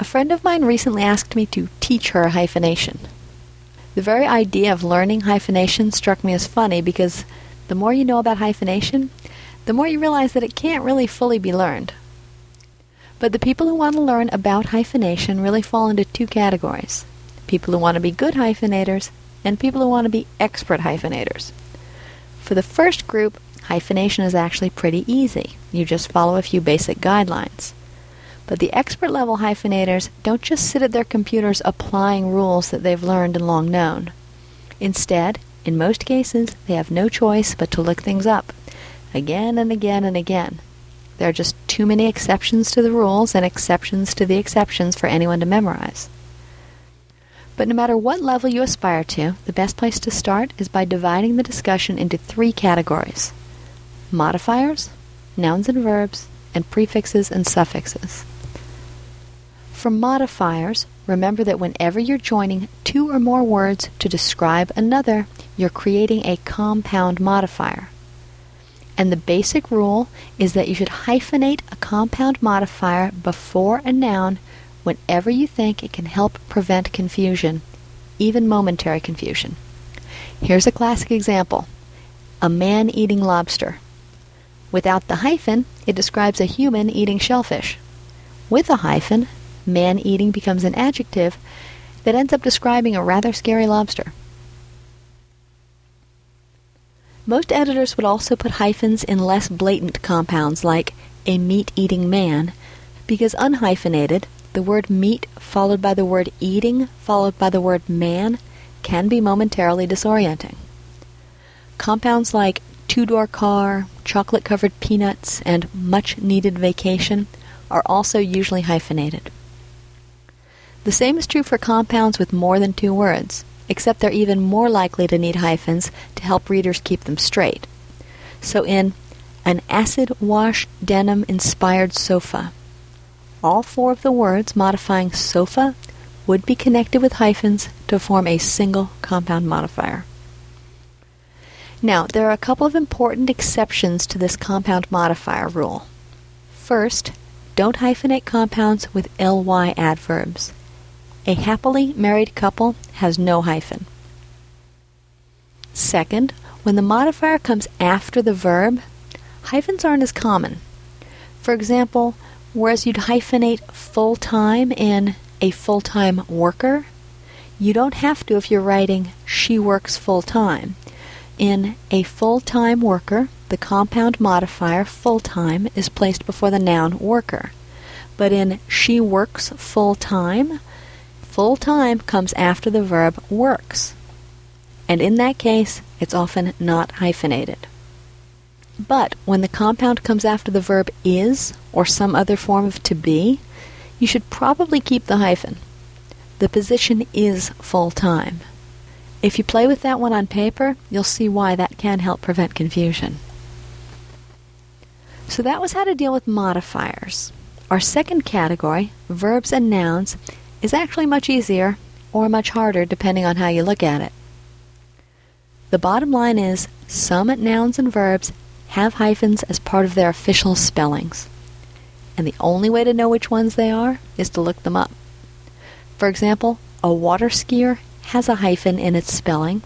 A friend of mine recently asked me to teach her hyphenation. The very idea of learning hyphenation struck me as funny because the more you know about hyphenation, the more you realize that it can't really fully be learned. But the people who want to learn about hyphenation really fall into two categories people who want to be good hyphenators and people who want to be expert hyphenators. For the first group, hyphenation is actually pretty easy. You just follow a few basic guidelines. But the expert level hyphenators don't just sit at their computers applying rules that they've learned and long known. Instead, in most cases, they have no choice but to look things up, again and again and again. There are just too many exceptions to the rules and exceptions to the exceptions for anyone to memorize. But no matter what level you aspire to, the best place to start is by dividing the discussion into three categories modifiers, nouns and verbs, and prefixes and suffixes. For modifiers, remember that whenever you're joining two or more words to describe another, you're creating a compound modifier. And the basic rule is that you should hyphenate a compound modifier before a noun whenever you think it can help prevent confusion, even momentary confusion. Here's a classic example a man eating lobster. Without the hyphen, it describes a human eating shellfish. With a hyphen, man eating becomes an adjective that ends up describing a rather scary lobster. Most editors would also put hyphens in less blatant compounds like a meat eating man, because unhyphenated, the word meat followed by the word eating followed by the word man can be momentarily disorienting. Compounds like two door car, chocolate covered peanuts, and much needed vacation are also usually hyphenated. The same is true for compounds with more than two words, except they're even more likely to need hyphens to help readers keep them straight. So in an acid wash denim inspired sofa, all four of the words modifying sofa would be connected with hyphens to form a single compound modifier. Now, there are a couple of important exceptions to this compound modifier rule. First, don't hyphenate compounds with ly adverbs. A happily married couple has no hyphen. Second, when the modifier comes after the verb, hyphens aren't as common. For example, whereas you'd hyphenate full time in a full time worker, you don't have to if you're writing she works full time. In a full time worker, the compound modifier full time is placed before the noun worker. But in she works full time, full time comes after the verb works. And in that case, it's often not hyphenated. But when the compound comes after the verb is or some other form of to be, you should probably keep the hyphen. The position is full time. If you play with that one on paper, you'll see why that can help prevent confusion. So that was how to deal with modifiers. Our second category, verbs and nouns, is actually much easier or much harder depending on how you look at it. The bottom line is some nouns and verbs have hyphens as part of their official spellings. And the only way to know which ones they are is to look them up. For example, a water skier has a hyphen in its spelling,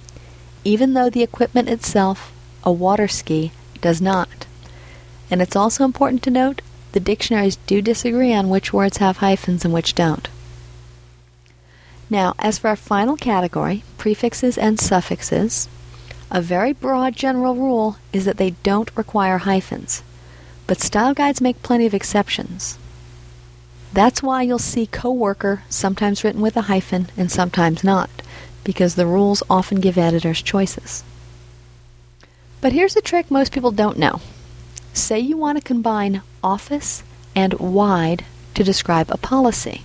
even though the equipment itself, a water ski, does not. And it's also important to note the dictionaries do disagree on which words have hyphens and which don't. Now, as for our final category, prefixes and suffixes, a very broad general rule is that they don't require hyphens, but style guides make plenty of exceptions. That's why you'll see coworker sometimes written with a hyphen and sometimes not, because the rules often give editors choices. But here's a trick most people don't know. Say you want to combine office and wide to describe a policy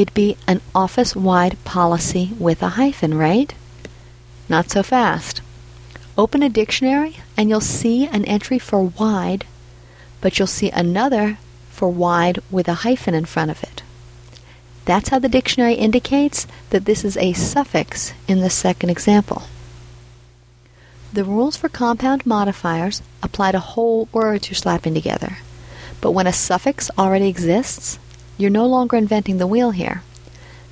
it'd be an office wide policy with a hyphen, right? Not so fast. Open a dictionary and you'll see an entry for wide, but you'll see another for wide with a hyphen in front of it. That's how the dictionary indicates that this is a suffix in the second example. The rules for compound modifiers apply to whole words you're slapping together. But when a suffix already exists, you're no longer inventing the wheel here.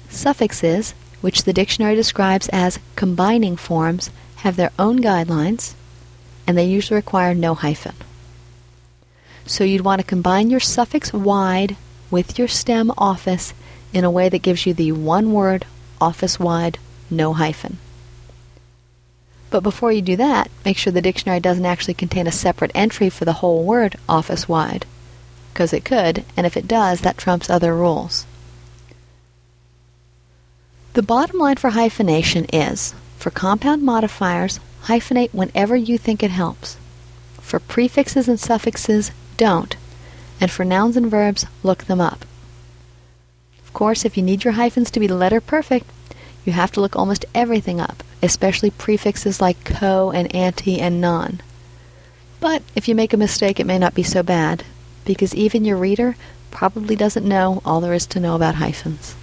Suffixes, which the dictionary describes as combining forms, have their own guidelines, and they usually require no hyphen. So you'd want to combine your suffix wide with your stem office in a way that gives you the one word office wide, no hyphen. But before you do that, make sure the dictionary doesn't actually contain a separate entry for the whole word office wide. Because it could, and if it does, that trumps other rules. The bottom line for hyphenation is for compound modifiers, hyphenate whenever you think it helps. For prefixes and suffixes, don't. And for nouns and verbs, look them up. Of course, if you need your hyphens to be letter perfect, you have to look almost everything up, especially prefixes like co and anti and non. But if you make a mistake, it may not be so bad, because even your reader probably doesn't know all there is to know about hyphens.